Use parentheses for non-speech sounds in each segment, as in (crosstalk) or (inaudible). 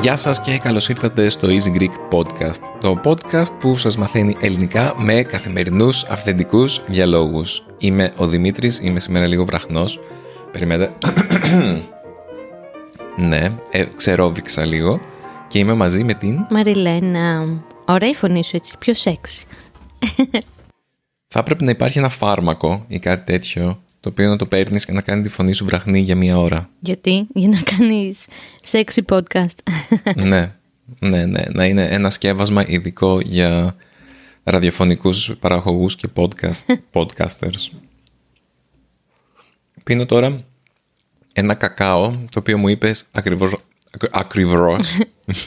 Γεια σας και καλώς ήρθατε στο Easy Greek Podcast, το podcast που σας μαθαίνει ελληνικά με καθημερινούς αυθεντικούς διαλόγους. Είμαι ο Δημήτρης, είμαι σήμερα λίγο βραχνός. Περιμένετε. Ναι, ε, ξερόβηξα λίγο και είμαι μαζί με την... Μαριλένα, ωραία η φωνή σου έτσι, πιο σεξ. Θα πρέπει να υπάρχει ένα φάρμακο ή κάτι τέτοιο το οποίο να το παίρνεις και να κάνει τη φωνή σου βραχνή για μία ώρα. Γιατί, για να κάνεις sexy podcast. ναι, ναι, ναι, να είναι ένα σκεύασμα ειδικό για ραδιοφωνικούς παραγωγούς και podcast, (laughs) podcasters. Πίνω τώρα ένα κακάο, το οποίο μου είπες ακριβώς, ακριβώς,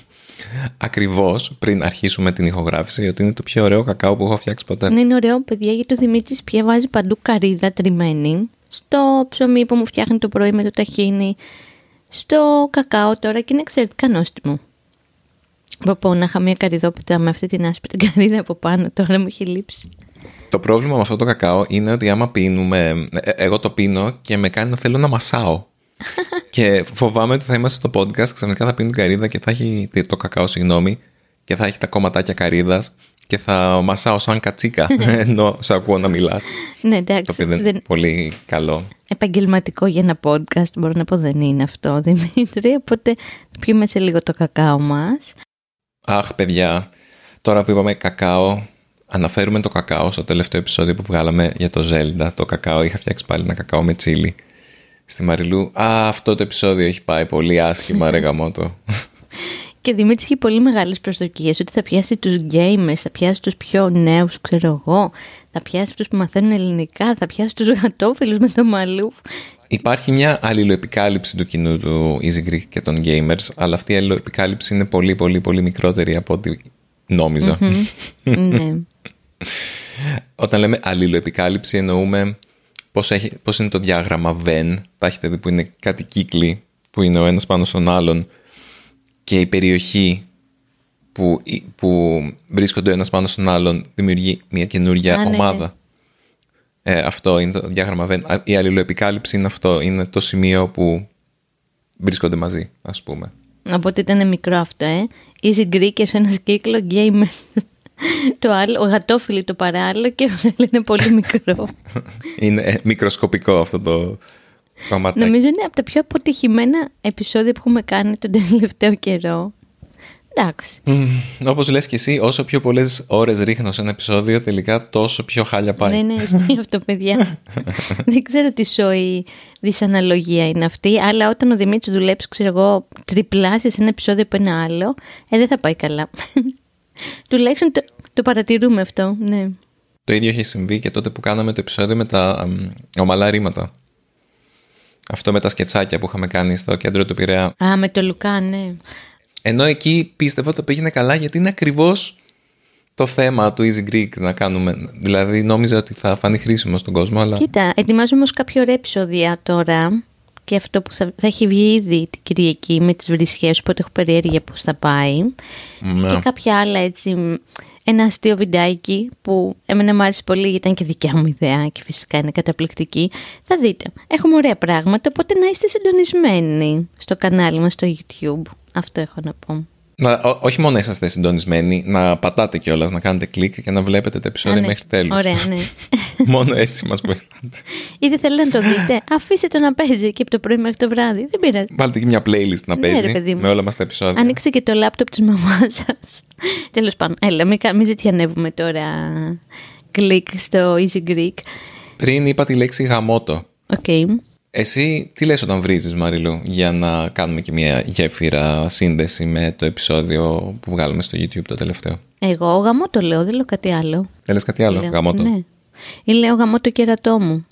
(laughs) ακριβώς πριν αρχίσουμε την ηχογράφηση, ότι είναι το πιο ωραίο κακάο που έχω φτιάξει ποτέ. Ναι, είναι ωραίο, παιδιά, γιατί ο Δημήτρης πια βάζει παντού καρύδα τριμμένη, στο ψωμί που μου φτιάχνει το πρωί με το ταχίνι, στο κακάο τώρα και είναι εξαιρετικά νόστιμο. Από πω να είχα μια καριδόπιτα με αυτή την άσπρη την (laughs) καρύδα από πάνω, τώρα μου έχει λείψει. Το πρόβλημα με αυτό το κακάο είναι ότι άμα πίνουμε, ε, εγώ το πίνω και με κάνει να θέλω να μασάω. Και φοβάμαι ότι θα είμαστε στο podcast, ξαφνικά θα πίνω την καρύδα και θα έχει το κακάο, συγγνώμη, και θα έχει τα κομματάκια καρύδας και θα μασάω σαν κατσίκα (laughs) ενώ σε ακούω να μιλάς. Ναι, εντάξει. Το οποίο δεν είναι πολύ καλό. Επαγγελματικό για ένα podcast μπορώ να πω δεν είναι αυτό, Δημήτρη, οπότε πιούμε σε λίγο το κακάο μας. Αχ, παιδιά, τώρα που είπαμε κακάο, αναφέρουμε το κακάο στο τελευταίο επεισόδιο που βγάλαμε για το Zelda. Το κακάο, είχα φτιάξει πάλι ένα κακάο με τσίλι στη Μαριλού. Α, αυτό το επεισόδιο έχει πάει πολύ άσχημα, ρε γαμότο. Και Δημήτρης έχει πολύ μεγάλες προσδοκίες ότι θα πιάσει τους gamers, θα πιάσει τους πιο νέους, ξέρω εγώ, θα πιάσει αυτούς που μαθαίνουν ελληνικά, θα πιάσει τους γατόφιλους με το μαλλούφ. Υπάρχει μια αλληλοεπικάλυψη του κοινού του Easy Greek και των gamers, αλλά αυτή η αλληλοεπικάλυψη είναι πολύ πολύ πολύ μικρότερη από ό,τι νόμιζα. ναι. (laughs) Όταν λέμε αλληλοεπικάλυψη εννοούμε πώς, έχει, πώς είναι το διάγραμμα Venn, τα έχετε δει που είναι κάτι κύκλοι που είναι ο ένας πάνω στον άλλον και η περιοχή που, που βρίσκονται ο ένας πάνω στον άλλον δημιουργεί μια καινούργια Α, ναι, ομάδα. Ε, αυτό είναι το διάγραμμα Venn. Η αλληλοεπικάλυψη είναι αυτό. Είναι το σημείο που βρίσκονται μαζί, ας πούμε. Οπότε ήταν μικρό αυτό, ε. Easy Greek σε ένας κύκλο gamers. Το άλλο, ο γατόφιλι το παράλληλο και είναι πολύ μικρό. είναι ε, μικροσκοπικό αυτό το κομμάτι. Νομίζω είναι από τα πιο αποτυχημένα επεισόδια που έχουμε κάνει τον τελευταίο καιρό. Εντάξει. Mm, όπως λες και εσύ, όσο πιο πολλές ώρες ρίχνω σε ένα επεισόδιο, τελικά τόσο πιο χάλια πάει. Ναι, ναι, ισχύει αυτό, παιδιά. (laughs) Δεν ξέρω τι σοή δυσαναλογία είναι αυτή, αλλά όταν ο Δημήτρης δουλέψει, ξέρω εγώ, τριπλάσια σε ένα επεισόδιο από ένα άλλο, ε, δεν θα πάει καλά. Τουλάχιστον το, το παρατηρούμε αυτό, ναι. Το ίδιο έχει συμβεί και τότε που κάναμε το επεισόδιο με τα ομαλά ρήματα. Αυτό με τα σκετσάκια που είχαμε κάνει στο κέντρο του Πειραιά. Α, με το Λουκά, ναι. Ενώ εκεί πίστευα ότι πήγαινε καλά γιατί είναι ακριβώς το θέμα του Easy Greek να κάνουμε. Δηλαδή νόμιζα ότι θα φανεί χρήσιμο στον κόσμο. Αλλά... Κοίτα, ετοιμάζουμε όμως κάποια ωραία επεισόδια τώρα και αυτό που θα, θα έχει βγει ήδη την Κυριακή με τις βρισχές, οπότε έχω περιέργεια πώς θα πάει. Ναι. Και κάποια άλλα έτσι, ένα αστείο βιντεάκι που εμένα μου άρεσε πολύ γιατί ήταν και δικιά μου ιδέα και φυσικά είναι καταπληκτική. Θα δείτε, έχουμε ωραία πράγματα, οπότε να είστε συντονισμένοι στο κανάλι μας στο YouTube. Αυτό έχω να πω. Να, ό, όχι μόνο να είσαστε συντονισμένοι, να πατάτε κιόλας, να κάνετε κλικ και να βλέπετε τα επεισόδια Α, ναι. μέχρι τέλους. Ωραία, ναι. (laughs) μόνο έτσι μας βοηθάτε. Ή δεν θέλετε να το δείτε, αφήστε το να παίζει και από το πρωί μέχρι το βράδυ. Δεν πειράζει. Βάλτε και μια playlist να Ναι, παίζει ρε παιδί μου. με όλα μας τα επεισόδια. Άνοιξε και το λάπτοπ της μαμάς σας. Τέλος πάντων, έλα, μην, κα- μην ζητιανεύουμε τώρα κλικ στο Easy Greek. Πριν είπα τη λέξη γαμότο. Οκ. Εσύ τι λες όταν βρίζεις Μαριλού για να κάνουμε και μια γέφυρα σύνδεση με το επεισόδιο που βγάλαμε στο YouTube το τελευταίο; Εγώ γαμώ το λέω, δεν λέω κάτι άλλο. Δεν λες κάτι άλλο, Λέω, γαμώτο. Ναι. Ή λέω γαμώ το κερατό μου.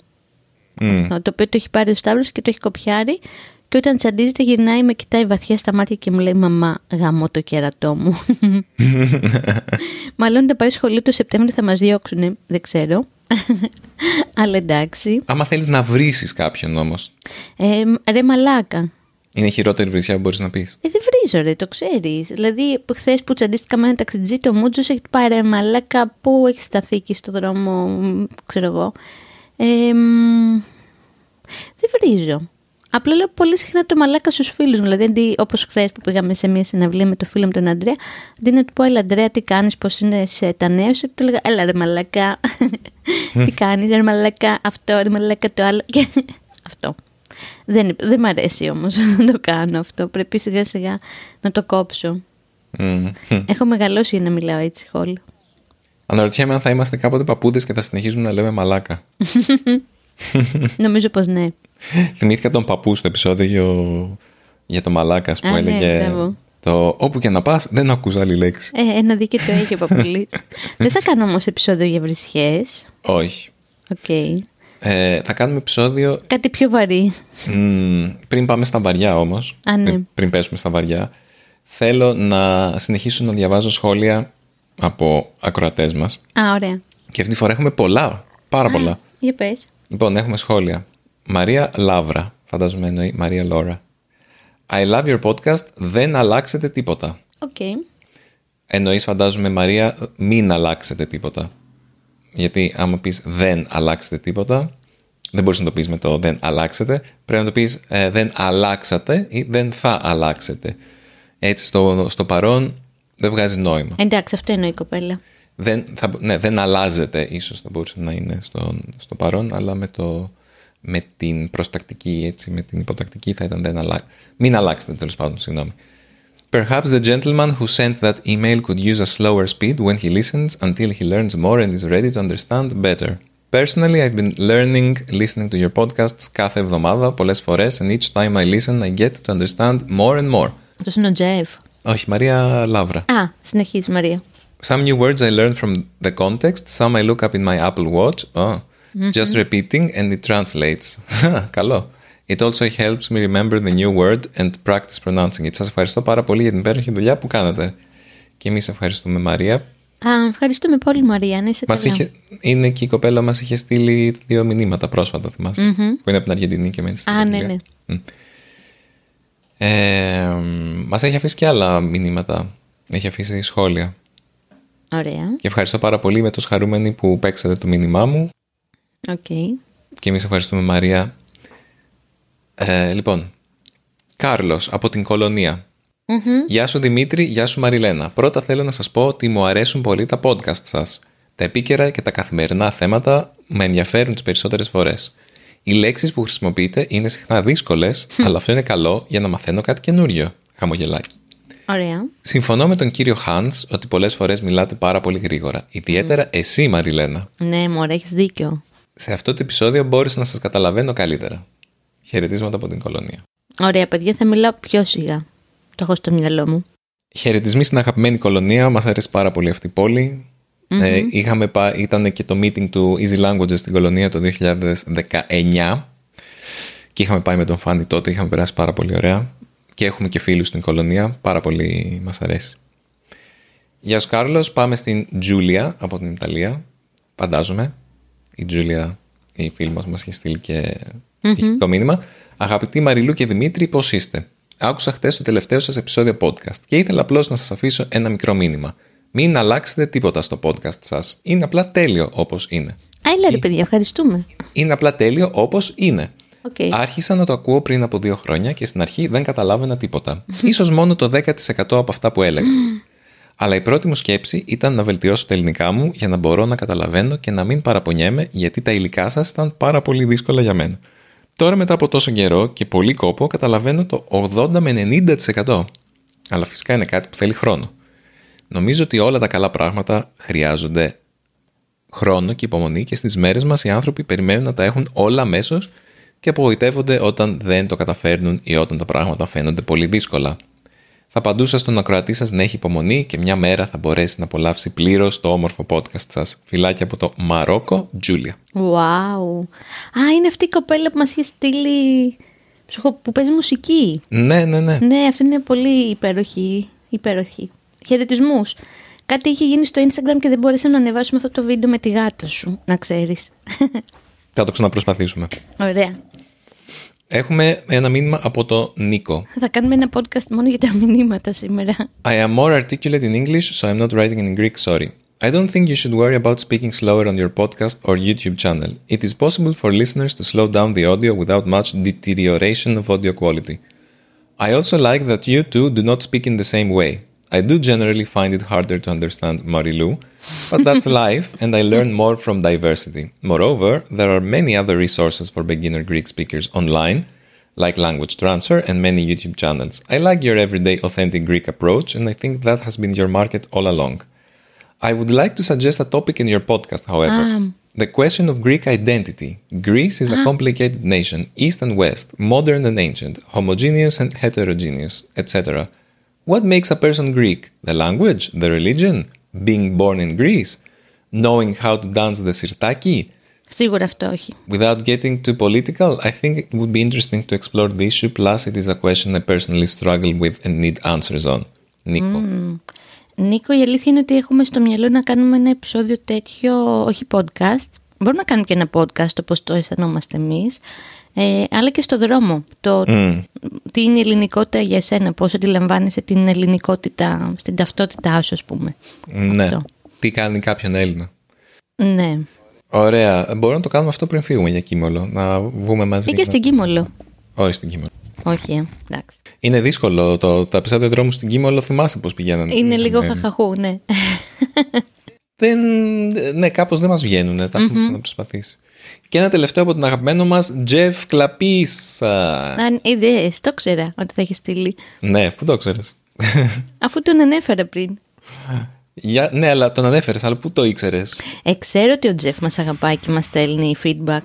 Μμ. Το οποίο το έχει πάρει ο Σταύρος και το έχει κοπιάρει. Και όταν τσαντίζεται γυρνάει, με κοιτάει βαθιά στα μάτια και μου λέει «Μαμά, γαμώ (laughs) το κερατό μου». Μάλλον όταν πάει σχολείο το Σεπτέμβριο θα μας διώξουν, δεν ξέρω. (laughs) Αλλά εντάξει. Άμα θέλεις να βρήσεις κάποιον όμως. Ε, ρε μαλάκα. Είναι η χειρότερη βρισιά που μπορείς να πεις. Ε, δεν βρίζω, ρε, το ξέρεις. Δηλαδή, χθες που τσαντίστηκα με ένα ταξιτζή, το Μούτζο έχει πάρει ρε, μαλάκα. Πού έχεις σταθεί εκεί στο δρόμο, μ, ξέρω εγώ. Ε, μ, δεν βρίζω. Απλά λέω πολύ συχνά το μαλάκας στους φίλους μου. Δηλαδή, αντί, όπως χθες που πήγαμε σε μια συναυλία με το φίλο μου τον Αντρέα, αντί να του πω, Ελά, Αντρέα, τι κάνεις, πώς είναι σε τα νέα σου, του έλεγα, Έλα, ρε μαλάκα. (laughs) τι κάνεις, ρε μαλάκα, αυτό, ρε μαλάκα, το άλλο. Και (laughs) αυτό. Δεν, δεν μ' αρέσει όμως (laughs) να το κάνω αυτό. Πρέπει σιγά σιγά να το κόψω. Μμμ. Έχω μεγαλώσει για να μιλάω έτσι, Χόλ. Αναρωτιέμαι αν θα είμαστε κάποτε παππούδες και θα συνεχίζουμε να λέμε μαλάκα. Νομίζω πως ναι. Θυμήθηκα τον παππού στο επεισόδιο για το μαλάκας που Α, ναι, έλεγε. μπράβο. το όπου και να πας, δεν ακούς άλλη λέξη. Ε, ένα δίκαιο το έχει ο παπούλης. (laughs) Δεν θα κάνω όμως επεισόδιο για βρισιές. Όχι. Οκ. Ε, θα κάνουμε επεισόδιο Κάτι πιο βαρύ. μ, πριν πάμε στα βαριά όμως. Α, ναι. πριν, πριν πέσουμε στα βαριά. Θέλω να συνεχίσω να διαβάζω σχόλια από ακροατές μας. Α, ωραία. Και αυτή τη φορά έχουμε πολλά. Πάρα πολλά. Για πες. Λοιπόν, έχουμε σχόλια. Μαρία Λάβρα. Φαντάζομαι εννοεί Μαρία Λόρα. I love your podcast. Δεν αλλάξετε τίποτα. Οκ. Εννοείς φαντάζομαι Μαρία μην αλλάξετε τίποτα. Γιατί άμα πεις δεν αλλάξετε τίποτα, δεν μπορείς να το πεις με το δεν αλλάξετε, πρέπει να το πεις ε, δεν αλλάξατε ή δεν θα αλλάξετε. Έτσι στο, στο παρόν δεν βγάζει νόημα. Εντάξει, αυτό εννοεί η κοπέλα. Δεν, θα, ναι, δεν αλλάζετε, ίσως θα μπορούσε να είναι στο, στο παρόν, αλλά με, το, με την προστακτική, έτσι, με την υποτακτική θα ήταν δεν αλλά... Μην αλλάξετε τέλος πάντων, συγγνώμη. Perhaps the gentleman who sent that email could use a slower speed when he listens until he learns more and is ready to understand better. Personally, I've been learning listening to your podcasts κάθε εβδομάδα, πολλές φορές, and each time I listen I get to understand more and more. Αυτό είναι ο Τζεφ. Όχι, Μαρία Λάβρα. Α, συνεχίζει Μαρία. Some new words I learned from the context, some I look up in my Apple Watch. Oh, Just repeating and it translates. (laughs) Καλό. It also helps me remember the new word and practice pronouncing it. Σας ευχαριστώ πάρα πολύ για την υπέροχη δουλειά που κάνετε. Και εμείς ευχαριστούμε Μαρία. Α, ευχαριστούμε πολύ Μαρία, να είσαι Μας καλά. είχε, είναι και η κοπέλα μας είχε στείλει δύο μηνύματα πρόσφατα, θυμάσαι, Που είναι από την Αργεντινή και μένει στην Α, ναι, Βραζιλία. ναι. Μμ. Ε, μας έχει αφήσει και άλλα μηνύματα. Έχει αφήσει σχόλια. Ωραία. Και ευχαριστώ πάρα πολύ με τους χαρούμενοι που παίξατε το μήνυμά μου. Οκ. Και εμείς ευχαριστούμε Μαρία. Ε, λοιπόν, Κάρλος από την Κολονία. Γεια σου Δημήτρη, γεια σου Μαριλένα. Πρώτα θέλω να σας πω ότι μου αρέσουν πολύ τα podcast σας. Τα επίκαιρα και τα καθημερινά θέματα με ενδιαφέρουν τις περισσότερες φορές. Οι λέξεις που χρησιμοποιείτε είναι συχνά δύσκολες, αλλά αυτό είναι καλό για να μαθαίνω κάτι καινούριο. Χαμογελάκι. Ωραία. Συμφωνώ με τον κύριο Χάντς ότι πολλές φορές μιλάτε πάρα πολύ γρήγορα. Ιδιαίτερα εσύ Μαριλένα. Ναι, μωρέ, έχεις δίκιο. Σε αυτό το επεισόδιο μπόρεσα να σας καταλαβαίνω καλύτερα. Χαιρετίσματα από την κολονία. Ωραία, παιδιά, θα μιλάω πιο σιγά. Το έχω στο μυαλό μου. Χαιρετισμοί στην αγαπημένη κολονία. Μας αρέσει πάρα πολύ αυτή η πολη Ε, είχαμε πά, ήταν και το meeting του Easy Languages στην κολονία το 2019 και είχαμε πάει με τον Φάνη τότε. Είχαμε περάσει πάρα πολύ ωραία και έχουμε και φίλους στην κολονία. Πάρα πολύ μας αρέσει. Γεια σου Κάρλος. Πάμε στην Τζούλια από την Ιταλία. Φαντάζομαι. Η Τζούλια, η φίλη μας, μας είχε στείλει και ηχητικό μήνυμα. Αγαπητοί Μαριλού και Δημήτρη, πώς είστε; Άκουσα χθε το τελευταίο σας επεισόδιο podcast και ήθελα απλώς να σας αφήσω ένα μικρό μήνυμα. Μην αλλάξετε τίποτα στο podcast σας. Είναι απλά τέλειο όπως είναι. Α, έλα ρε παιδιά, ευχαριστούμε. Είναι απλά τέλειο όπως είναι. Οκ. Άρχισα να το ακούω πριν από δύο χρόνια και στην αρχή δεν καταλάβαινα τίποτα. Ίσως μόνο το 10% από αυτά που έλεγα. (laughs) Αλλά η πρώτη μου σκέψη ήταν να βελτιώσω τα ελληνικά μου για να μπορώ να καταλαβαίνω και να μην παραπονιέμαι γιατί τα υλικά σας ήταν πάρα πολύ δύσκολα για μένα. Τώρα μετά από τόσο καιρό και πολύ κόπο καταλαβαίνω το 80 με 90%. Αλλά φυσικά είναι κάτι που θέλει χρόνο. Νομίζω ότι όλα τα καλά πράγματα χρειάζονται χρόνο και υπομονή και στις μέρες μας οι άνθρωποι περιμένουν να τα έχουν όλα αμέσως και απογοητεύονται όταν δεν το καταφέρνουν ή όταν τα πράγματα φαίνονται πολύ δύσκολα. Θα απαντούσα στον ακροατή σας να έχει υπομονή και μια μέρα θα μπορέσει να απολαύσει πλήρως το όμορφο podcast σας. Φιλάκια από το Μαρόκο, Τζούλια. Wow. Α, είναι αυτή η κοπέλα που μας είχε στείλει ψυχο- που παίζει μουσική. Ναι, ναι, ναι. Ναι, αυτή είναι πολύ υπέροχη. υπέροχη. Χαιρετισμούς. Κάτι είχε γίνει στο Instagram και δεν μπορέσαμε να ανεβάσουμε αυτό το βίντεο με τη γάτα σου, να ξέρεις. Θα το ξαναπροσπαθήσουμε. Ωραία. Έχουμε ένα μήνυμα από το Νίκο. Θα κάνουμε ένα podcast μόνο για τα μηνύματα σήμερα. I am more articulate in English, so I'm not writing in Greek, sorry. I don't think you should worry about speaking slower on your podcast or YouTube channel. It is possible for listeners to slow down the audio without much deterioration of audio quality. I also like that you two do not speak in the same way. I do generally find it harder to understand Marilou, but that's (laughs) life and I learn more from diversity. Moreover, there are many other resources for beginner Greek speakers online, like Language Transfer and many YouTube channels. I like your everyday authentic Greek approach and I think that has been your market all along. I would like to suggest a topic in your podcast, however. Ah. The question of Greek identity. Greece is a uh-huh. complicated nation, East and West, modern and ancient, homogeneous and heterogeneous, etc. What makes a person Greek? The language? The religion? Being born in Greece? Knowing how to dance the sirtaki? Σίγουρα αυτό όχι. Without getting too political, I think it would be interesting to explore the issue, plus it is a question I personally struggle with and need answers on. Νίκο. Νίκο, η αλήθεια είναι ότι έχουμε στο μυαλό να κάνουμε ένα επεισόδιο τέτοιο, όχι podcast. Μπορούμε να κάνουμε και ένα podcast όπως το αισθανόμαστε εμείς, ε, αλλά και στο δρόμο. Το, Τι είναι η ελληνικότητα για εσένα, πώς αντιλαμβάνεσαι την ελληνικότητα στην ταυτότητά σου, ας πούμε. Ναι. Αυτό. Τι κάνει κάποιον Έλληνα. Ναι. Ωραία. Μπορούμε να το κάνουμε αυτό πριν φύγουμε για Κίμολο. Να βγούμε μαζί. Ή και στην Κίμολο. Όχι στην Κίμολο. Όχι, ε, εντάξει. Είναι δύσκολο το, τα επεισόδια δρόμους στην Κίμολο. Θυμάσαι πώς πηγαίνανε. Είναι λίγο Ναι. χαχαχού, ναι. Δεν, ναι, κάπως δεν μας βγαίνουν. Τα έχουμε ξαναπροσπαθήσει. Και ένα τελευταίο από τον αγαπημένο μας, Τζεφ Κλαπίσα. Αν είδες, το ξέρα ότι θα έχεις στείλει. Ναι, πού το ξέρεις; Αφού τον ανέφερα πριν. Για, ναι, αλλά τον ανέφερες, αλλά πού το ήξερες; Ε, ξέρω ότι ο Τζεφ μας αγαπάει και μας στέλνει feedback.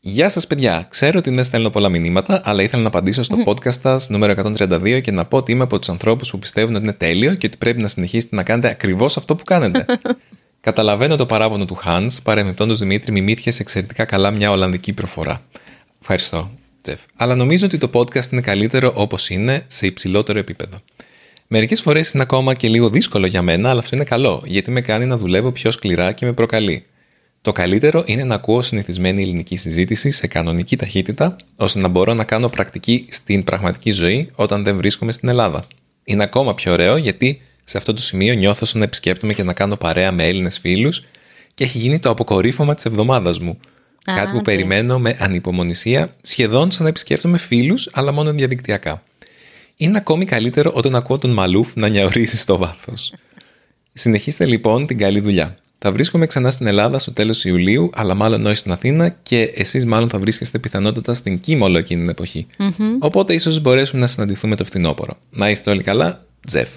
Γεια σας παιδιά, ξέρω ότι δεν στέλνω πολλά μηνύματα, αλλά ήθελα να απαντήσω στο podcast σας νούμερο 132 και να πω ότι είμαι από τους ανθρώπους που πιστεύουν ότι είναι τέλειο και ότι πρέπει να συνεχίσετε να κάνετε ακριβώς αυτό που κάνετε. (laughs) Καταλαβαίνω το παράπονο του Hans, παρεμπιπτόντως Δημήτρη, μιμήθηκε εξαιρετικά καλά μια Ολλανδική προφορά. Ευχαριστώ, Τζεφ. Αλλά νομίζω ότι το podcast είναι καλύτερο όπως είναι, σε υψηλότερο επίπεδο. Μερικές φορές είναι ακόμα και λίγο δύσκολο για μένα, αλλά αυτό είναι καλό, γιατί με κάνει να δουλεύω πιο σκληρά και με προκαλεί. Το καλύτερο είναι να ακούω συνηθισμένη ελληνική συζήτηση σε κανονική ταχύτητα, ώστε να μπορώ να κάνω πρακτική στην πραγματική ζωή όταν δεν βρίσκομαι στην Ελλάδα. Είναι ακόμα πιο ωραίο γιατί σε αυτό το σημείο νιώθω σαν να επισκέπτομαι και να κάνω παρέα με Έλληνες φίλους και έχει γίνει το αποκορύφωμα της εβδομάδας μου. Α, Κάτι που οκ. περιμένω με ανυπομονησία, σχεδόν σαν να επισκέπτομαι φίλους, αλλά μόνο διαδικτυακά. Είναι ακόμη καλύτερο όταν ακούω τον Μαλούφ να νιαουρίζει στο βάθος. Συνεχίστε λοιπόν την καλή δουλειά. Θα βρίσκομαι ξανά στην Ελλάδα στο τέλος Ιουλίου, αλλά μάλλον όχι στην Αθήνα και εσείς μάλλον θα βρίσκεστε πιθανότατα στην Κίμολο εκείνη την εποχή. Οπότε ίσως μπορέσουμε να συναντηθούμε το φθινόπωρο. Να είστε όλοι καλά, Τζεφ.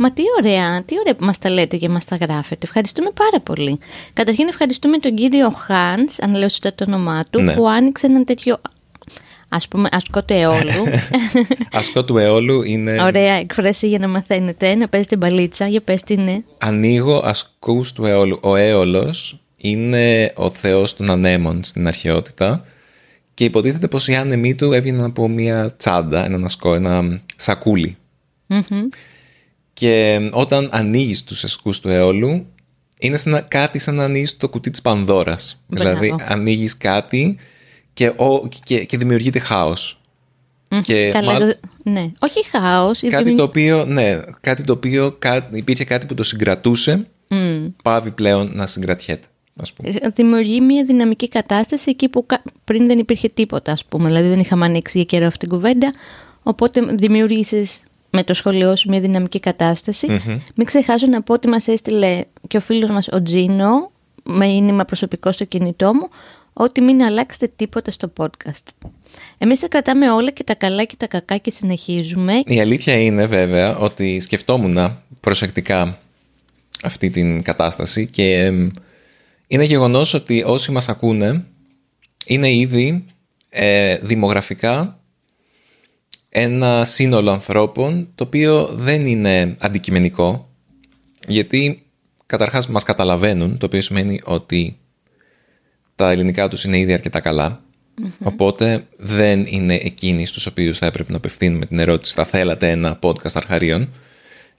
Μα τι ωραία, τι ωραία που μας τα λέτε και μας τα γράφετε. Ευχαριστούμε πάρα πολύ. Καταρχήν ευχαριστούμε τον κύριο Χάνς, αν λέω σωστά το όνομά του, Ναι. που άνοιξε έναν τέτοιο, ας πούμε, ασκό του αιώλου. (laughs) Ασκό του αιώλου είναι. ωραία εκφράση για να μαθαίνετε, να παίζετε μπαλίτσα, για πες τι είναι. Ανοίγω ασκούς του αιώλου. Ο έολος είναι ο θεός των ανέμων στην αρχαιότητα και υποτίθεται πως οι άνεμοι του έβγαιναν από μια τσάντα, έναν ασκό, ένα σακούλι. Μμμ. Και όταν ανοίγεις τους ασκούς του αιώλου είναι σαν να, κάτι σαν να ανοίγεις το κουτί της Πανδώρας. Μπράβο. Δηλαδή ανοίγεις κάτι και, ο, και, και δημιουργείται χάος. Και Καλά, μάλλον- το- ναι. Όχι χάος. η κάτι δημιου- το οποίο, ναι, κάτι το οποίο κά- υπήρχε κάτι που το συγκρατούσε, Μμ. πάβει πλέον να συγκρατιέται. Ας πούμε. Ε, Δημιουργεί μια δυναμική κατάσταση εκεί που κα- πριν δεν υπήρχε τίποτα, ας πούμε. Δηλαδή δεν είχαμε ανοίξει για καιρό αυτή την κουβέντα. Οπότε δημιουργήσεις με το σχολείο σου μια δυναμική κατάσταση. Μην ξεχάσω να πω ότι μας έστειλε και ο φίλος μας ο Τζίνο, με μήνυμα προσωπικό στο κινητό μου, ότι μην αλλάξετε τίποτα στο podcast. Εμείς τα κρατάμε όλα και τα καλά και τα κακά και συνεχίζουμε. Η αλήθεια είναι βέβαια ότι σκεφτόμουν προσεκτικά αυτή την κατάσταση και εμ, είναι γεγονός ότι όσοι μας ακούνε είναι ήδη ε, δημογραφικά ένα σύνολο ανθρώπων το οποίο δεν είναι αντικειμενικό γιατί καταρχάς μας καταλαβαίνουν το οποίο σημαίνει ότι τα ελληνικά τους είναι ήδη αρκετά καλά. Οπότε δεν είναι εκείνοι στους οποίους θα έπρεπε να απευθύνουμε την ερώτηση θα θέλατε ένα podcast αρχαρίων;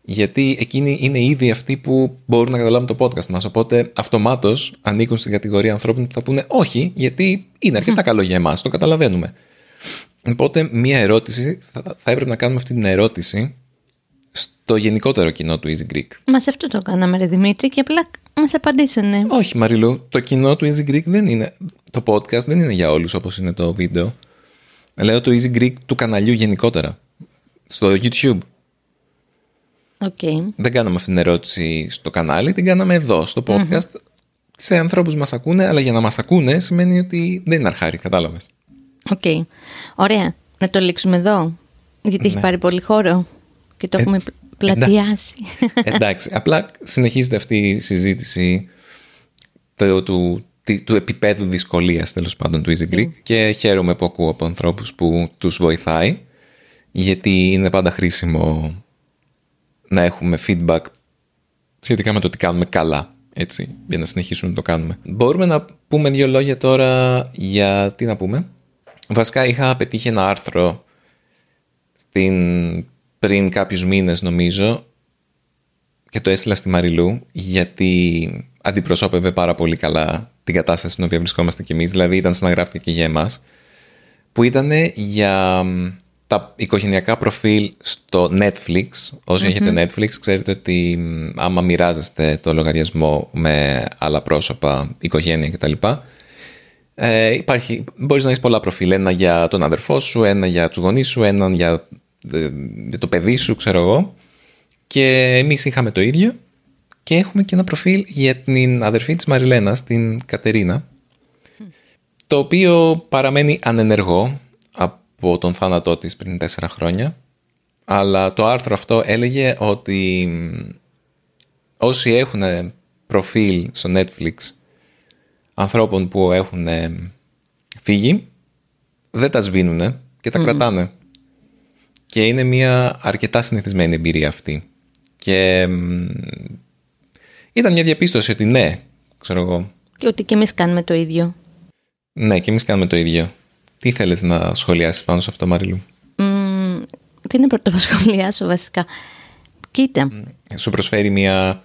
Γιατί εκείνοι είναι ήδη αυτοί που μπορούν να καταλάβουν το podcast μας οπότε αυτομάτως ανήκουν στην κατηγορία ανθρώπων που θα πούνε όχι γιατί είναι αρκετά καλό για εμάς, το καταλαβαίνουμε. Οπότε μία ερώτηση, θα, θα έπρεπε να κάνουμε αυτή την ερώτηση στο γενικότερο κοινό του Easy Greek. Μας αυτό το κάναμε, ρε Δημήτρη, και απλά μας απαντήσανε. Όχι, Μαριλού, το κοινό του Easy Greek δεν είναι. Το podcast δεν είναι για όλους όπως είναι το βίντεο. Λέω το Easy Greek του καναλιού γενικότερα. Στο YouTube. Okay. Δεν κάναμε αυτή την ερώτηση στο κανάλι, την κάναμε εδώ, στο podcast. Σε ανθρώπους μας ακούνε, αλλά για να μας ακούνε σημαίνει ότι δεν είναι αρχάρι, κατάλαβες. OK. Okay. Ωραία. Να το λήξουμε εδώ. Γιατί έχει Ναι. πάρει πολύ χώρο και το έχουμε πλατιάσει. (laughs) Εντάξει, απλά συνεχίζεται αυτή η συζήτηση του, του, τη- του επίπεδου δυσκολίας τέλος πάντων του Easy Greek και χαίρομαι που ακούω από ανθρώπους που τους βοηθάει γιατί είναι πάντα χρήσιμο να έχουμε feedback σχετικά με το τι κάνουμε καλά έτσι, για να συνεχίσουμε να το κάνουμε. Μπορούμε να πούμε δύο λόγια τώρα για τι να πούμε; Βασικά είχα πετύχει ένα άρθρο στην, πριν κάποιους μήνες νομίζω και το έστειλα στη Μαριλού γιατί αντιπροσώπευε πάρα πολύ καλά την κατάσταση στην οποία βρισκόμαστε κι εμείς, δηλαδή ήταν σαν να γράφτηκε και για εμάς, που ήταν για μ, τα οικογενειακά προφίλ στο Netflix. Όσοι έχετε Netflix ξέρετε ότι μ, άμα μοιράζεστε το λογαριασμό με άλλα πρόσωπα, οικογένεια κτλ. Ε, υπάρχει, μπορείς να έχεις πολλά προφίλ. Ένα για τον αδερφό σου, ένα για τους γονείς σου, έναν για, ε, για το παιδί σου, ξέρω εγώ. Και εμείς είχαμε το ίδιο και έχουμε και ένα προφίλ για την αδερφή της Μαριλένας, την Κατερίνα, το οποίο παραμένει ανενεργό από τον θάνατό της πριν τέσσερα χρόνια. Αλλά το άρθρο αυτό έλεγε ότι μ, όσοι έχουν προφίλ στο Netflix ανθρώπων που έχουν ε, φύγει, δεν τα σβήνουν και τα κρατάνε. Και είναι μια αρκετά συνηθισμένη εμπειρία αυτή. Και μ, ήταν μια διαπίστωση ότι ναι, ξέρω εγώ, Και ότι και εμείς κάνουμε το ίδιο. ναι και εμείς κάνουμε το ίδιο. Τι θέλεις να σχολιάσεις πάνω σε αυτό Μαριλού; Μ, τι είναι πρώτο να σχολιάσω βασικά. Κοίτα, Σου προσφέρει μια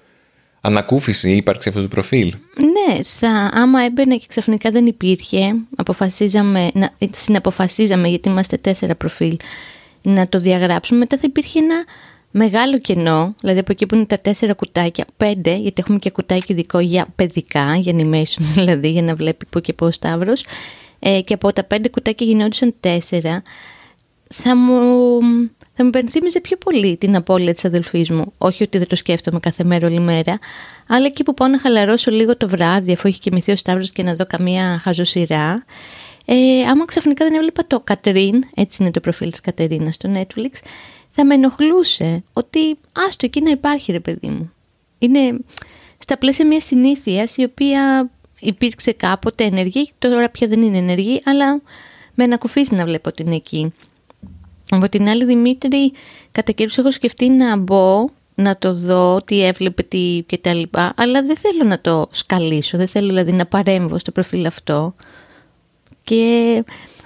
ανακούφιση η ύπαρξη αυτού του προφίλ. ναι, θα, άμα έμπαινε και ξαφνικά δεν υπήρχε, αποφασίζαμε, να, συναποφασίζαμε γιατί είμαστε τέσσερα προφίλ, να το διαγράψουμε, μετά θα υπήρχε ένα μεγάλο κενό, δηλαδή από εκεί που είναι τα τέσσερα κουτάκια, πέντε, γιατί έχουμε και κουτάκι ειδικό για παιδικά, για animation (laughs) δηλαδή, για να βλέπει που και πώς ο Σταύρος, ε, και από τα πέντε κουτάκια γινόντουσαν τέσσερα, θα μου, θα μου υπενθύμιζε πιο πολύ την απώλεια της αδελφής μου. Όχι ότι δεν το σκέφτομαι κάθε μέρα όλη μέρα, αλλά εκεί που πάω να χαλαρώσω λίγο το βράδυ, αφού έχει κοιμηθεί ο Σταύρος και να δω καμία χαζοσυρά, ε, άμα ξαφνικά δεν έβλεπα το Κατερίν, έτσι είναι το προφίλ της Κατερίνας στο Netflix, θα με ενοχλούσε ότι άστο εκεί να υπάρχει ρε παιδί μου. Είναι στα πλαίσια μιας συνήθειας η οποία υπήρξε κάποτε ενεργή, τώρα πια δεν είναι ενεργή, αλλά με ανακουφίζει να βλέπω ότι είναι εκεί. Από την άλλη Δημήτρη, κατά καιρούς έχω σκεφτεί να μπω, να το δω, τι έβλεπε, τι και τα λοιπά, αλλά δεν θέλω να το σκαλίσω, δεν θέλω δηλαδή να παρέμβω στο προφίλ αυτό. Και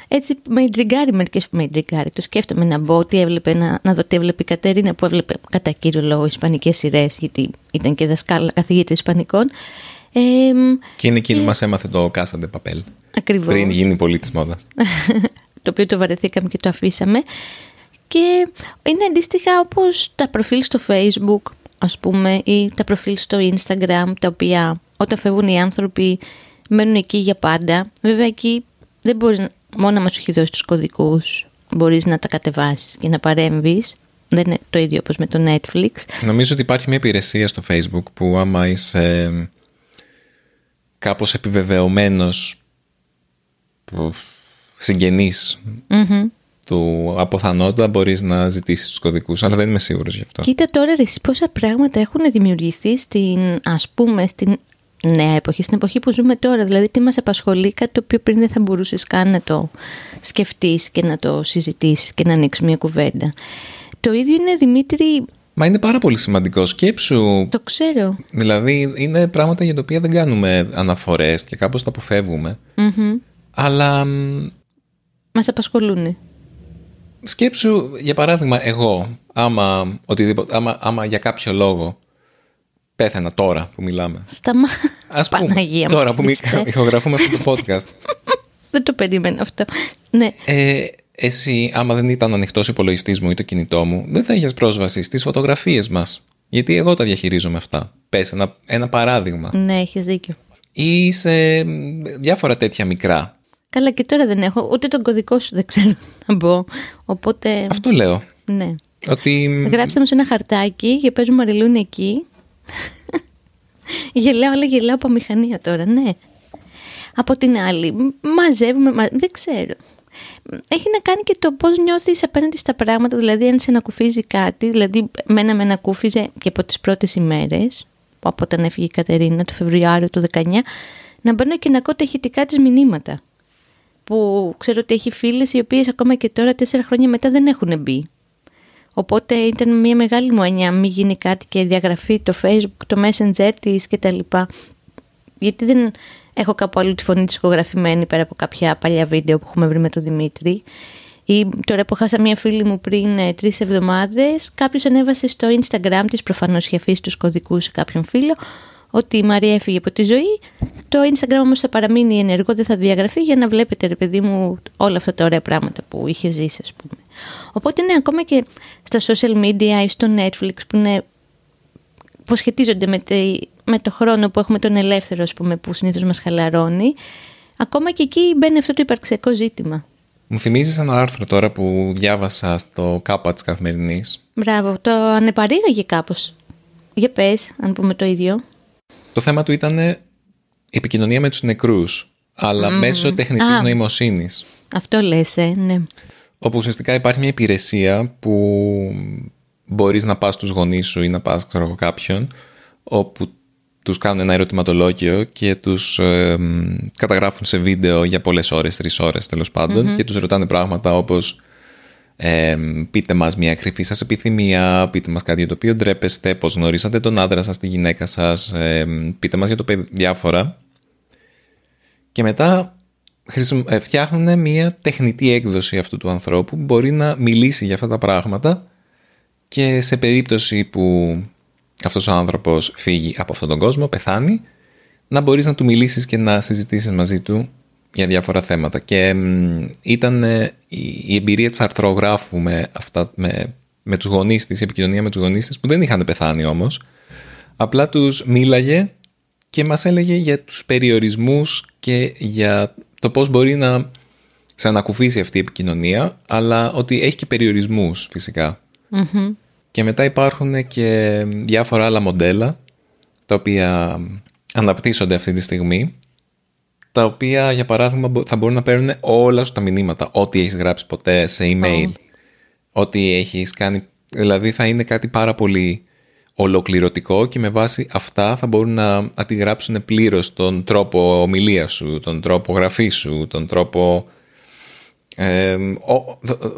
έτσι με ιντριγκάρει μερικές που με ιντριγκάρει. Το σκέφτομαι να μπω, τι έβλεπε, να, να δω τι έβλεπε η Κατερίνα που έβλεπε κατά κύριο λόγο ισπανικές σειρές, γιατί ήταν και δασκάλα καθηγήτρια ισπανικών. Ε, Και είναι εκείνη που μας έμαθε το Casa de Papel. ακριβώς. Πριν γίνει πολύ της μόδας. (laughs) το οποίο το βαρεθήκαμε και το αφήσαμε. Και είναι αντίστοιχα όπως τα προφίλ στο facebook, ας πούμε, ή τα προφίλ στο instagram, τα οποία όταν φεύγουν οι άνθρωποι μένουν εκεί για πάντα. Βέβαια εκεί δεν μπορείς, να- μόνο μας σου έχει δώσεις τους κωδικούς, μπορείς να τα κατεβάσεις και να παρέμβεις. Δεν είναι το ίδιο όπως με το Netflix. Νομίζω ότι υπάρχει μια υπηρεσία στο Facebook που άμα είσαι ε, κάπως επιβεβαιωμένος που- συγγενής Μμμ. του αποθανόντα μπορείς να ζητήσεις τους κωδικούς, αλλά δεν είμαι σίγουρος γι' αυτό. Κοίτα τώρα ρε, εσύ πόσα πράγματα έχουν δημιουργηθεί στην, ας πούμε, στην νέα εποχή, στην εποχή που ζούμε τώρα. Δηλαδή τι μας απασχολεί, κάτι το οποίο πριν δεν θα μπορούσες καν να το σκεφτείς και να το συζητήσεις και να ανοίξεις μια κουβέντα. Το ίδιο είναι, Δημήτρη, Μα είναι πάρα πολύ σημαντικό. Σκέψου, το ξέρω. δηλαδή είναι πράγματα για τα οποία δεν κάνουμε αναφορές και κάπως τα αποφεύγουμε. Μμμ. Αλλά μ, Μας απασχολούν. σκέψου, για παράδειγμα, εγώ, άμα, οτιδήποτε, άμα, άμα για κάποιο λόγο πέθαινα τώρα που μιλάμε. Σταμά... Ας πούμε, Παναγία μου, τώρα που μι- Χριστέ. ηχογραφούμε αυτό το podcast. (laughs) δεν το περίμενα αυτό. Ναι. Ε, εσύ, άμα δεν ήταν ανοιχτός υπολογιστής μου ή το κινητό μου, δεν θα είχες πρόσβαση στις φωτογραφίες μας. Γιατί εγώ τα διαχειρίζομαι αυτά. Πες ένα, ένα παράδειγμα. Ναι, έχεις δίκιο. Ή σε διάφορα τέτοια μικρά. Καλά, και τώρα δεν έχω. Ούτε τον κωδικό σου δεν ξέρω (laughs) να μπω. Οπότε. Αυτό λέω. Ναι. Ότι... Γράψτε μου σε ένα χαρτάκι και παίζουμε μαριλούν εκεί. (laughs) γελάω, αλλά γελάω από μηχανία τώρα, ναι. Από την άλλη, μαζεύουμε, μα... δεν ξέρω. Έχει να κάνει και το πώς νιώθεις απέναντι στα πράγματα, δηλαδή αν σε ανακουφίζει κάτι, δηλαδή μένα με ανακούφιζε και από τις πρώτες ημέρες, από όταν έφυγε η Κατερίνα το Φεβρουάριο του 19, να μπαίνω και να ακούω τα ηχητικά της μηνύματα. Που ξέρω ότι έχει φίλες οι οποίες ακόμα και τώρα τέσσερα χρόνια μετά δεν έχουν μπει. Οπότε ήταν μια μεγάλη μου έννοια μην γίνει κάτι και διαγραφεί το facebook, το messenger της κτλ. Γιατί δεν έχω κάπου αλλού τη φωνή της ηχογραφημένη πέρα από κάποια παλιά βίντεο που έχουμε βρει με τον Δημήτρη. Ή τώρα που χάσα μια φίλη μου πριν ε, τρεις εβδομάδες, κάποιος ανέβασε στο Instagram της, προφανώς είχε αφήσει τους κωδικούς σε κάποιον φίλο, ότι η Μαρία έφυγε από τη ζωή. Το Instagram όμως θα παραμείνει ενεργό, δεν θα διαγραφεί για να βλέπετε, ρε παιδί μου, όλα αυτά τα ωραία πράγματα που είχε ζήσει, ας πούμε. Οπότε ναι, ακόμα και στα social media ή στο Netflix που, είναι, που σχετίζονται με, με το χρόνο που έχουμε τον ελεύθερο, ας πούμε, που συνήθως μας χαλαρώνει, ακόμα και εκεί μπαίνει αυτό το υπαρξιακό ζήτημα. Μου θυμίζεις ένα άρθρο τώρα που διάβασα στο ΚΑΠΑ της Καθημερινής. Μπράβο, το ανεπαρήγαγε κάπως. Για πες, αν πούμε το ίδιο. Το θέμα του ήταν η επικοινωνία με τους νεκρούς, αλλά μέσω τεχνητής Α, νοημοσύνης. Αυτό λες, ε, ναι. Όπου ουσιαστικά υπάρχει μια υπηρεσία που μπορείς να πας στους γονείς σου ή να πας ξέρω, κάποιον όπου τους κάνουν ένα ερωτηματολόγιο και τους καταγράφουν σε βίντεο για πολλές ώρες, τρεις ώρες τέλος και τους ρωτάνε πράγματα όπως πείτε μας μια κρυφή σας επιθυμία, πείτε μας κάτι για το οποίο ντρέπεστε, πώς γνωρίσατε τον άντρα σας, τη γυναίκα σας, πείτε μας για το παιδί, διάφορα. Και μετά ε, φτιάχνουν μια τεχνητή έκδοση αυτού του ανθρώπου που μπορεί να μιλήσει για αυτά τα πράγματα και σε περίπτωση που αυτός ο άνθρωπος φύγει από αυτόν τον κόσμο, πεθάνει, να μπορείς να του μιλήσεις και να συζητήσεις μαζί του για διάφορα θέματα. Και ήταν η εμπειρία της αρθρογράφου με, αυτά, με, με τους γονείς της, η επικοινωνία με τους γονείς της, που δεν είχαν πεθάνει όμως, απλά τους μίλαγε και μας έλεγε για τους περιορισμούς και για το πώς μπορεί να ξανακουφίσει αυτή η επικοινωνία, αλλά ότι έχει και περιορισμούς Και μετά υπάρχουν και διάφορα άλλα μοντέλα, τα οποία αναπτύσσονται αυτή τη στιγμή, τα οποία για παράδειγμα θα μπορούν να παίρνουν όλα σου τα μηνύματα, ό,τι έχεις γράψει ποτέ σε email, ό,τι έχεις κάνει, δηλαδή θα είναι κάτι πάρα πολύ ολοκληρωτικό και με βάση αυτά θα μπορούν να αντιγράψουν πλήρως τον τρόπο ομιλίας σου, τον τρόπο γραφής σου, τον τρόπο... Ε,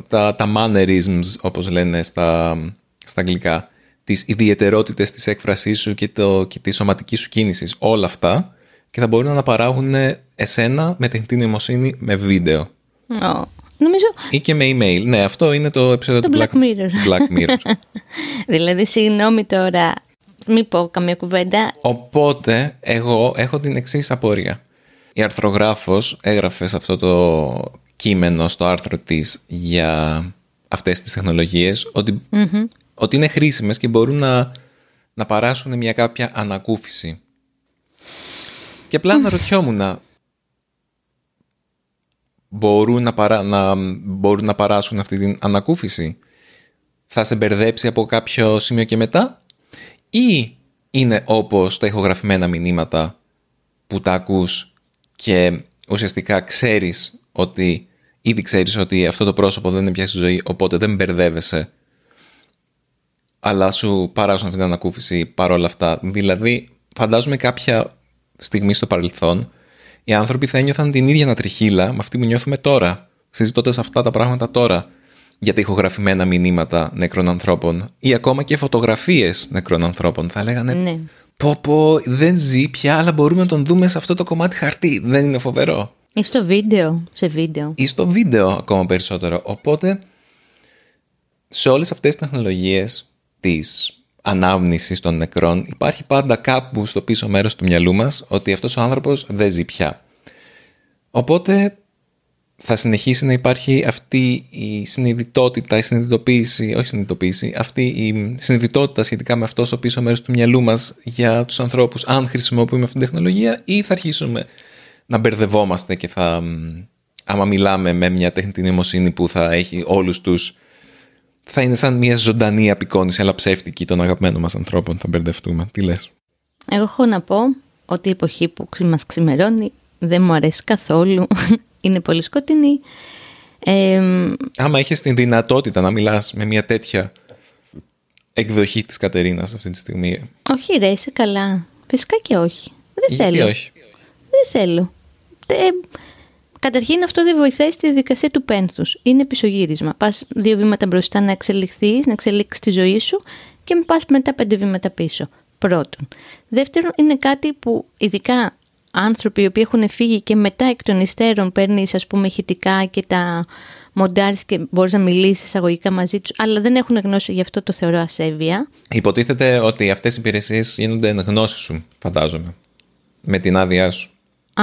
τα, τα mannerisms όπως λένε στα, στα αγγλικά τις ιδιαιτερότητες της έκφρασής σου και, το, και τη σωματική σου κίνησης. Όλα αυτά και θα μπορούν να παράγουν εσένα με τεχνητή νοημοσύνη με βίντεο. Oh. Νομίζω... Ή και με email. Ναι, αυτό είναι το επεισόδιο του Black Mirror. Black Mirror. (laughs) δηλαδή, συγγνώμη τώρα, μην πω καμία κουβέντα. Οπότε, εγώ έχω την εξής απορία. Η αρθρογράφος έγραφε σε αυτό το κείμενο στο άρθρο της για αυτές τις τεχνολογίες ότι, ότι είναι χρήσιμες και μπορούν να, να παράσουν μια κάποια ανακούφιση. Και απλά να ρωτιόμουν μπορούν να, παρά, να, μπορούν να παράσουν αυτή την ανακούφιση; Θα σε μπερδέψει από κάποιο σημείο και μετά; Ή είναι όπως τα ηχογραφημένα μηνύματα που τα ακούς και ουσιαστικά ξέρεις ότι ήδη ξέρεις ότι αυτό το πρόσωπο δεν είναι πια στη ζωή οπότε δεν μπερδεύεσαι αλλά σου παράσουν αυτή την ανακούφιση παρόλα αυτά. Δηλαδή φαντάζομαι κάποια στιγμή στο παρελθόν οι άνθρωποι θα ένιωθαν την ίδια ανατριχίλα με αυτή που νιώθουμε τώρα, συζητώντας αυτά τα πράγματα τώρα για τα ηχογραφημένα μηνύματα νεκρών ανθρώπων ή ακόμα και φωτογραφίες νεκρών ανθρώπων. Θα λέγανε ναι. πω πω δεν ζει πια αλλά μπορούμε να τον δούμε σε αυτό το κομμάτι χαρτί. Δεν είναι φοβερό. Ή στο βίντεο. Σε βίντεο. Ή στο βίντεο ακόμα περισσότερο. Οπότε σε όλες αυτές τις τεχνολογίες της ανάμνησης των νεκρών υπάρχει πάντα κάπου στο πίσω μέρος του μυαλού μας ότι αυτός ο άνθρωπος δεν ζει πια. Οπότε θα συνεχίσει να υπάρχει αυτή η συνειδητότητα, η συνειδητοποίηση, όχι συνειδητοποίηση, αυτή η συνειδητότητα σχετικά με αυτός στο πίσω μέρος του μυαλού μας για τους ανθρώπους αν χρησιμοποιούμε αυτή την τεχνολογία ή θα αρχίσουμε να μπερδευόμαστε και θα, άμα μιλάμε με μια τεχνητή νοημοσύνη που θα έχει όλους τους θα είναι σαν μια ζωντανή απεικόνηση αλλά ψεύτικη των αγαπημένων μας ανθρώπων θα μπερδευτούμε. Τι λες; Εγώ έχω να πω ότι η εποχή που μας ξημερώνει δεν μου αρέσει καθόλου (laughs) είναι πολύ σκοτεινή. Ε, Άμα έχεις την δυνατότητα να μιλάς με μια τέτοια εκδοχή της Κατερίνας αυτή τη στιγμή. Όχι ρε, είσαι καλά. Φυσικά και όχι. Δεν θέλω. όχι. Δεν θέλω. Ε, καταρχήν αυτό δεν βοηθάει στη διαδικασία του πένθους. Είναι πισωγύρισμα. Πας δύο βήματα μπροστά να εξελιχθείς, να εξελίξεις τη ζωή σου και πας μετά πέντε βήματα πίσω. Πρώτον. Δεύτερον, είναι κάτι που ειδικά άνθρωποι οι οποίοι έχουν φύγει και μετά εκ των υστέρων παίρνεις ας πούμε ηχητικά και τα μοντάρεις και μπορείς να μιλήσεις εισαγωγικά μαζί τους αλλά δεν έχουν γνώση γι' αυτό το θεωρώ ασέβεια. Υποτίθεται ότι αυτές οι υπηρεσίες γίνονται εν γνώση σου φαντάζομαι με την άδειά σου.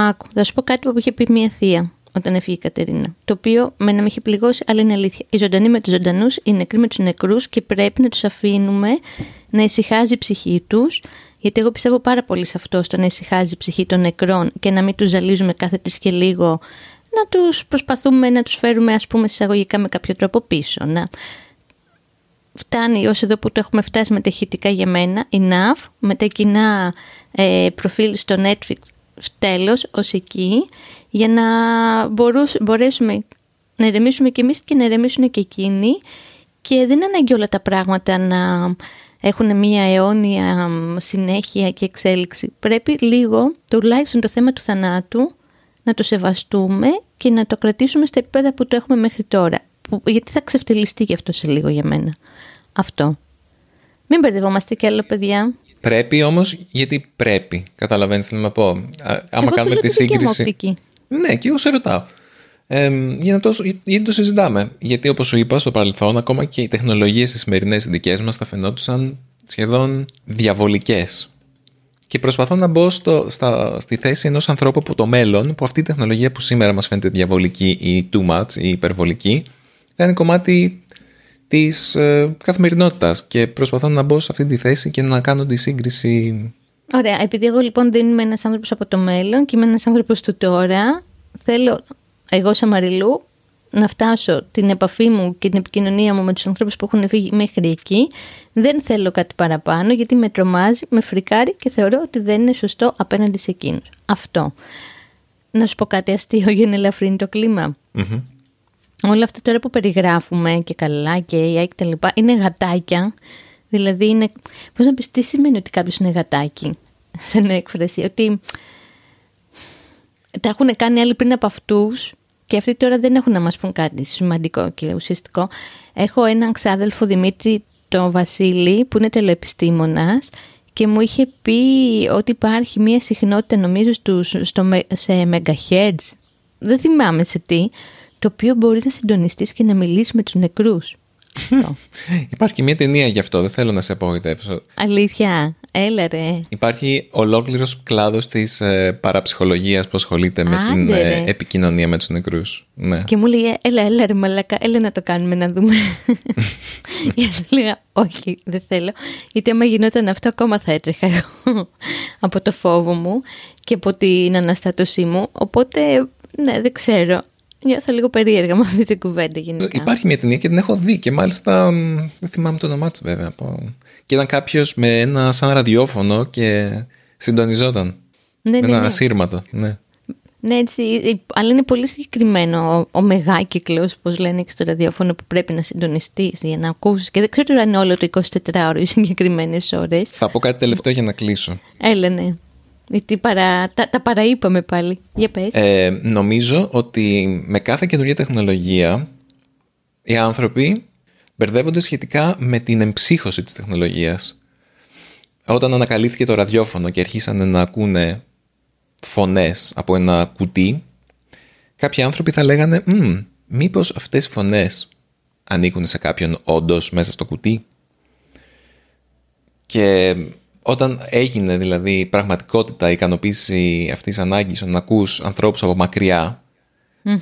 Άκου, θα σου πω κάτι που είχε πει μια θεία όταν έφυγε η Κατερίνα. Το οποίο με να με είχε πληγώσει, αλλά είναι αλήθεια. Οι ζωντανοί με τους ζωντανούς, οι νεκροί με τους νεκρούς και πρέπει να τους αφήνουμε να ησυχάζει η ψυχή τους γιατί εγώ πιστεύω πάρα πολύ σε αυτό, στο να ησυχάζει η ψυχή των νεκρών και να μην τους ζαλίζουμε κάθε τρεις και λίγο, να τους προσπαθούμε να τους φέρουμε, ας πούμε, εισαγωγικά με κάποιο τρόπο πίσω. Να... Φτάνει ως εδώ που το έχουμε φτάσει με τα ηχητικά για μένα, enough, με τα κοινά ε, προφίλ στο Netflix, τέλος, ως εκεί, για να μπορέσουμε να ηρεμήσουμε κι εμείς και να ηρεμήσουν και εκείνοι. Και δεν είναι ανάγκη όλα τα πράγματα να έχουν μια αιώνια συνέχεια και εξέλιξη. Πρέπει λίγο, τουλάχιστον το θέμα του θανάτου, να το σεβαστούμε και να το κρατήσουμε στα επίπεδα που το έχουμε μέχρι τώρα. Που, γιατί θα ξεφτυλιστεί γι' αυτό σε λίγο για μένα. Αυτό. Μην μπερδευόμαστε κι άλλο, παιδιά. Πρέπει όμως, γιατί πρέπει. Καταλαβαίνεις τι να πω. Άμα εγώ κάνουμε τη σύγκριση. Ναι, και εγώ σε ρωτάω. Ε, για να το, γιατί το συζητάμε; Γιατί όπως σου είπα στο παρελθόν, ακόμα και οι τεχνολογίες οι σημερινές δικές μας θα φαινόντουσαν σχεδόν διαβολικές. Και προσπαθώ να μπω στο, στα, στη θέση ενός ανθρώπου από το μέλλον, που αυτή η τεχνολογία που σήμερα μας φαίνεται διαβολική ή too much ή υπερβολική, θα είναι κομμάτι της ε, καθημερινότητας και προσπαθώ να μπω σε αυτή τη θέση και να κάνω τη σύγκριση Ωραία, επειδή εγώ λοιπόν δεν είμαι ένας άνθρωπος από το μέλλον και είμαι ένας άνθρωπος του τώρα, θέλω εγώ σαν Μαριλού να φτάσω την επαφή μου και την επικοινωνία μου με τους ανθρώπους που έχουν φύγει μέχρι εκεί. Δεν θέλω κάτι παραπάνω γιατί με τρομάζει, με φρικάρει και θεωρώ ότι δεν είναι σωστό απέναντι σε εκείνους. Αυτό. Να σου πω κάτι αστείο για να ελαφρύνει το κλιμα Όλα αυτά τώρα που περιγράφουμε και καλά και AI και τα λοιπά είναι γατάκια. Δηλαδή είναι... Πώς να πεις τι σημαίνει ότι κάποιος είναι γατάκι. Σαν έκφραση. Ότι τα έχουν κάνει άλλοι πριν από αυτούς και αυτοί τώρα δεν έχουν να μας πούν κάτι σημαντικό και ουσιαστικό. Έχω έναν ξάδελφο Δημήτρη το Βασίλη που είναι τελεπιστήμονας και μου είχε πει ότι υπάρχει μια συχνότητα νομίζω στους, στο, σε megahertz, δεν θυμάμαι σε τι, το οποίο μπορείς να συντονιστείς και να μιλήσεις με τους νεκρούς. (laughs) Υπάρχει μια ταινία γι' αυτό, δεν θέλω να σε απογοητεύσω. Αλήθεια, έλα ρε. Υπάρχει ολόκληρος κλάδος της ε, παραψυχολογίας που ασχολείται με την ε, επικοινωνία με τους νεκρούς. Ναι. Και μου λέει, έλα, έλα, ρε μαλακά, έλα να το κάνουμε να δούμε. (laughs) Γιατί λέγα, όχι, δεν θέλω. Γιατί άμα γινόταν αυτό, ακόμα θα έτρεχα εγώ (laughs) από το φόβο μου και από την αναστάτωσή μου. Οπότε, ναι, δεν ξέρω. Νιώθω λίγο περίεργα με αυτή την κουβέντα γενικά. Υπάρχει μια ταινία και την έχω δει και μάλιστα δεν θυμάμαι το όνομά της βέβαια. Και ήταν κάποιος με ένα σαν ραδιόφωνο και συντονιζόταν. Ναι, με ναι, ένα ναι. ασύρματο. Ναι. Ναι, έτσι, αλλά είναι πολύ συγκεκριμένο ο, ο μεγάκυκλος, όπω λένε και στο ραδιόφωνο, που πρέπει να συντονιστείς για να ακούσεις. Και δεν ξέρω αν είναι όλο το 24ωρο οι συγκεκριμένες ώρες. Θα πω κάτι τελευταίο για να κλείσω. Έλα, ναι. Γιατί παρα... τα, τα παραείπαμε πάλι. Για πες. Ε, νομίζω ότι με κάθε καινούργια τεχνολογία οι άνθρωποι μπερδεύονται σχετικά με την εμψύχωση της τεχνολογίας. Όταν ανακαλύφθηκε το ραδιόφωνο και αρχίσαν να ακούνε φωνές από ένα κουτί, κάποιοι άνθρωποι θα λέγανε μήπως αυτές οι φωνές ανήκουν σε κάποιον όντως μέσα στο κουτί; Και όταν έγινε δηλαδή πραγματικότητα η ικανοποίηση αυτής της ανάγκης να ακούς ανθρώπους από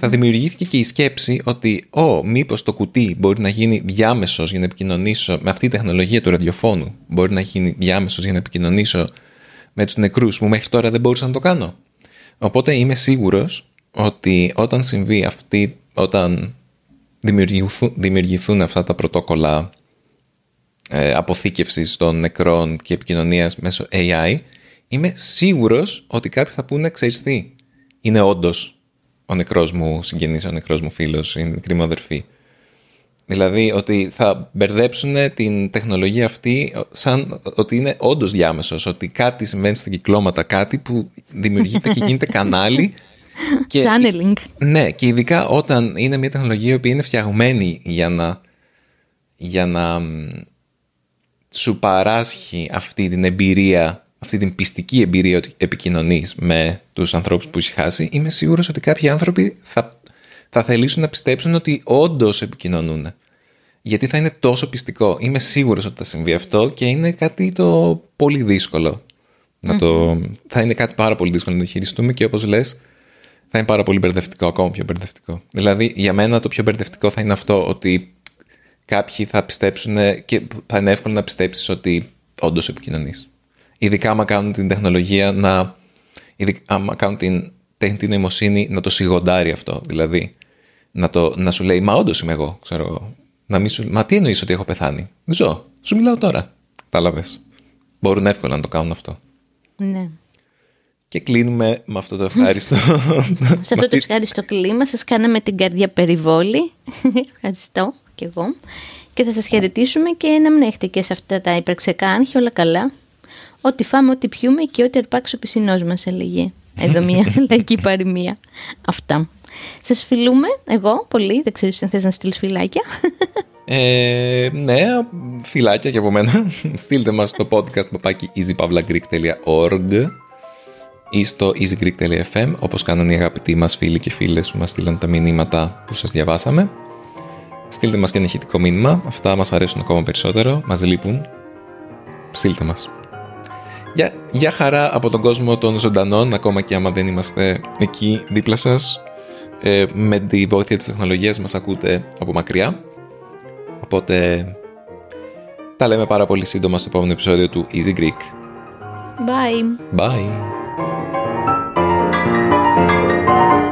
θα δημιουργήθηκε και η σκέψη ότι «Ω, μήπως το κουτί μπορεί να γίνει διάμεσος για να επικοινωνήσω με αυτή τη τεχνολογία του ραδιοφώνου, μπορεί να γίνει διάμεσος για να επικοινωνήσω με τους νεκρούς που μέχρι τώρα δεν μπορούσα να το κάνω». Οπότε είμαι σίγουρος ότι όταν συμβεί αυτή, όταν δημιουργηθούν, δημιουργηθούν αυτά τα πρωτόκολλα ε, αποθήκευσης των νεκρών και επικοινωνίας μέσω AI, είμαι σίγουρος ότι κάποιοι θα πούνε, ξέρεις τι, είναι όντως ο νεκρός μου συγγενής, ο νεκρός μου φίλος, η νεκρή μου αδερφή. Δηλαδή ότι θα μπερδέψουν την τεχνολογία αυτή σαν ότι είναι όντως διάμεσος, ότι κάτι συμβαίνει στα κυκλώματα, κάτι που δημιουργείται και γίνεται κανάλι. (laughs) Και, Channeling. Ναι, και ειδικά όταν είναι μια τεχνολογία που είναι φτιαγμένη για να, για να σου παράσχει αυτή την εμπειρία, αυτή την πιστική εμπειρία ότι επικοινωνείς με τους ανθρώπους που έχει χάσει, είμαι σίγουρος ότι κάποιοι άνθρωποι θα, θα θελήσουν να πιστέψουν ότι όντως επικοινωνούν. Γιατί θα είναι τόσο πιστικό. Είμαι σίγουρος ότι θα συμβεί αυτό και είναι κάτι το πολύ δύσκολο. Να το... Θα είναι κάτι πάρα πολύ δύσκολο να το χειριστούμε και όπως λες θα είναι πάρα πολύ μπερδευτικό, ακόμα πιο μπερδευτικό. Δηλαδή για μένα το πιο μπερδευτικό θα είναι αυτό ότι κάποιοι θα πιστέψουν και θα είναι εύκολο να πιστέψεις ότι όντως επικοινωνείς. Ειδικά άμα κάνουν την τεχνολογία να. Ειδικά, άμα κάνουν την τεχνητή νοημοσύνη να το σιγοντάρει αυτό. Δηλαδή να, το, να σου λέει Μα όντως είμαι εγώ. Ξέρω, να μην σου, Μα τι εννοείς ότι έχω πεθάνει. Ζω. Σου μιλάω τώρα. Κατάλαβες. Μπορούν εύκολα να το κάνουν αυτό. Ναι. Και κλείνουμε με αυτό το ευχάριστο. (laughs) Σε αυτό το ευχάριστο κλίμα σας κάναμε την καρδιά περιβόλη. (laughs) Ευχαριστώ και εγώ. Και θα σας χαιρετήσουμε και να μην έχετε και σε αυτά τα υπερξεκά άγχη όλα καλά. Ό,τι φάμε, ό,τι πιούμε και ό,τι αρπάξει ο πισινός μας έλεγε. Εδώ μια (laughs) λαϊκή παροιμία. Αυτά. Σας φιλούμε, εγώ πολύ, δεν ξέρω αν θες να στείλεις φυλάκια. Ε, ναι, φυλάκια και από μένα. Στείλτε μας το podcast παπάκι easypavlagreek.org ή στο easygreek.fm όπως κάνανε οι αγαπητοί μας φίλοι και φίλες που μας στείλαν τα μηνύματα που σας διαβάσαμε. Στείλτε μας και ένα ηχητικό μήνυμα, αυτά μας αρέσουν ακόμα περισσότερο, μας λείπουν. Στείλτε μας. Για, για χαρά από τον κόσμο των ζωντανών, ακόμα και άμα δεν είμαστε εκεί δίπλα σας. Ε, με τη βοήθεια της τεχνολογίας μας ακούτε από μακριά. Οπότε τα λέμε πάρα πολύ σύντομα στο επόμενο επεισόδιο του Easy Greek. Bye. Bye. Thank you.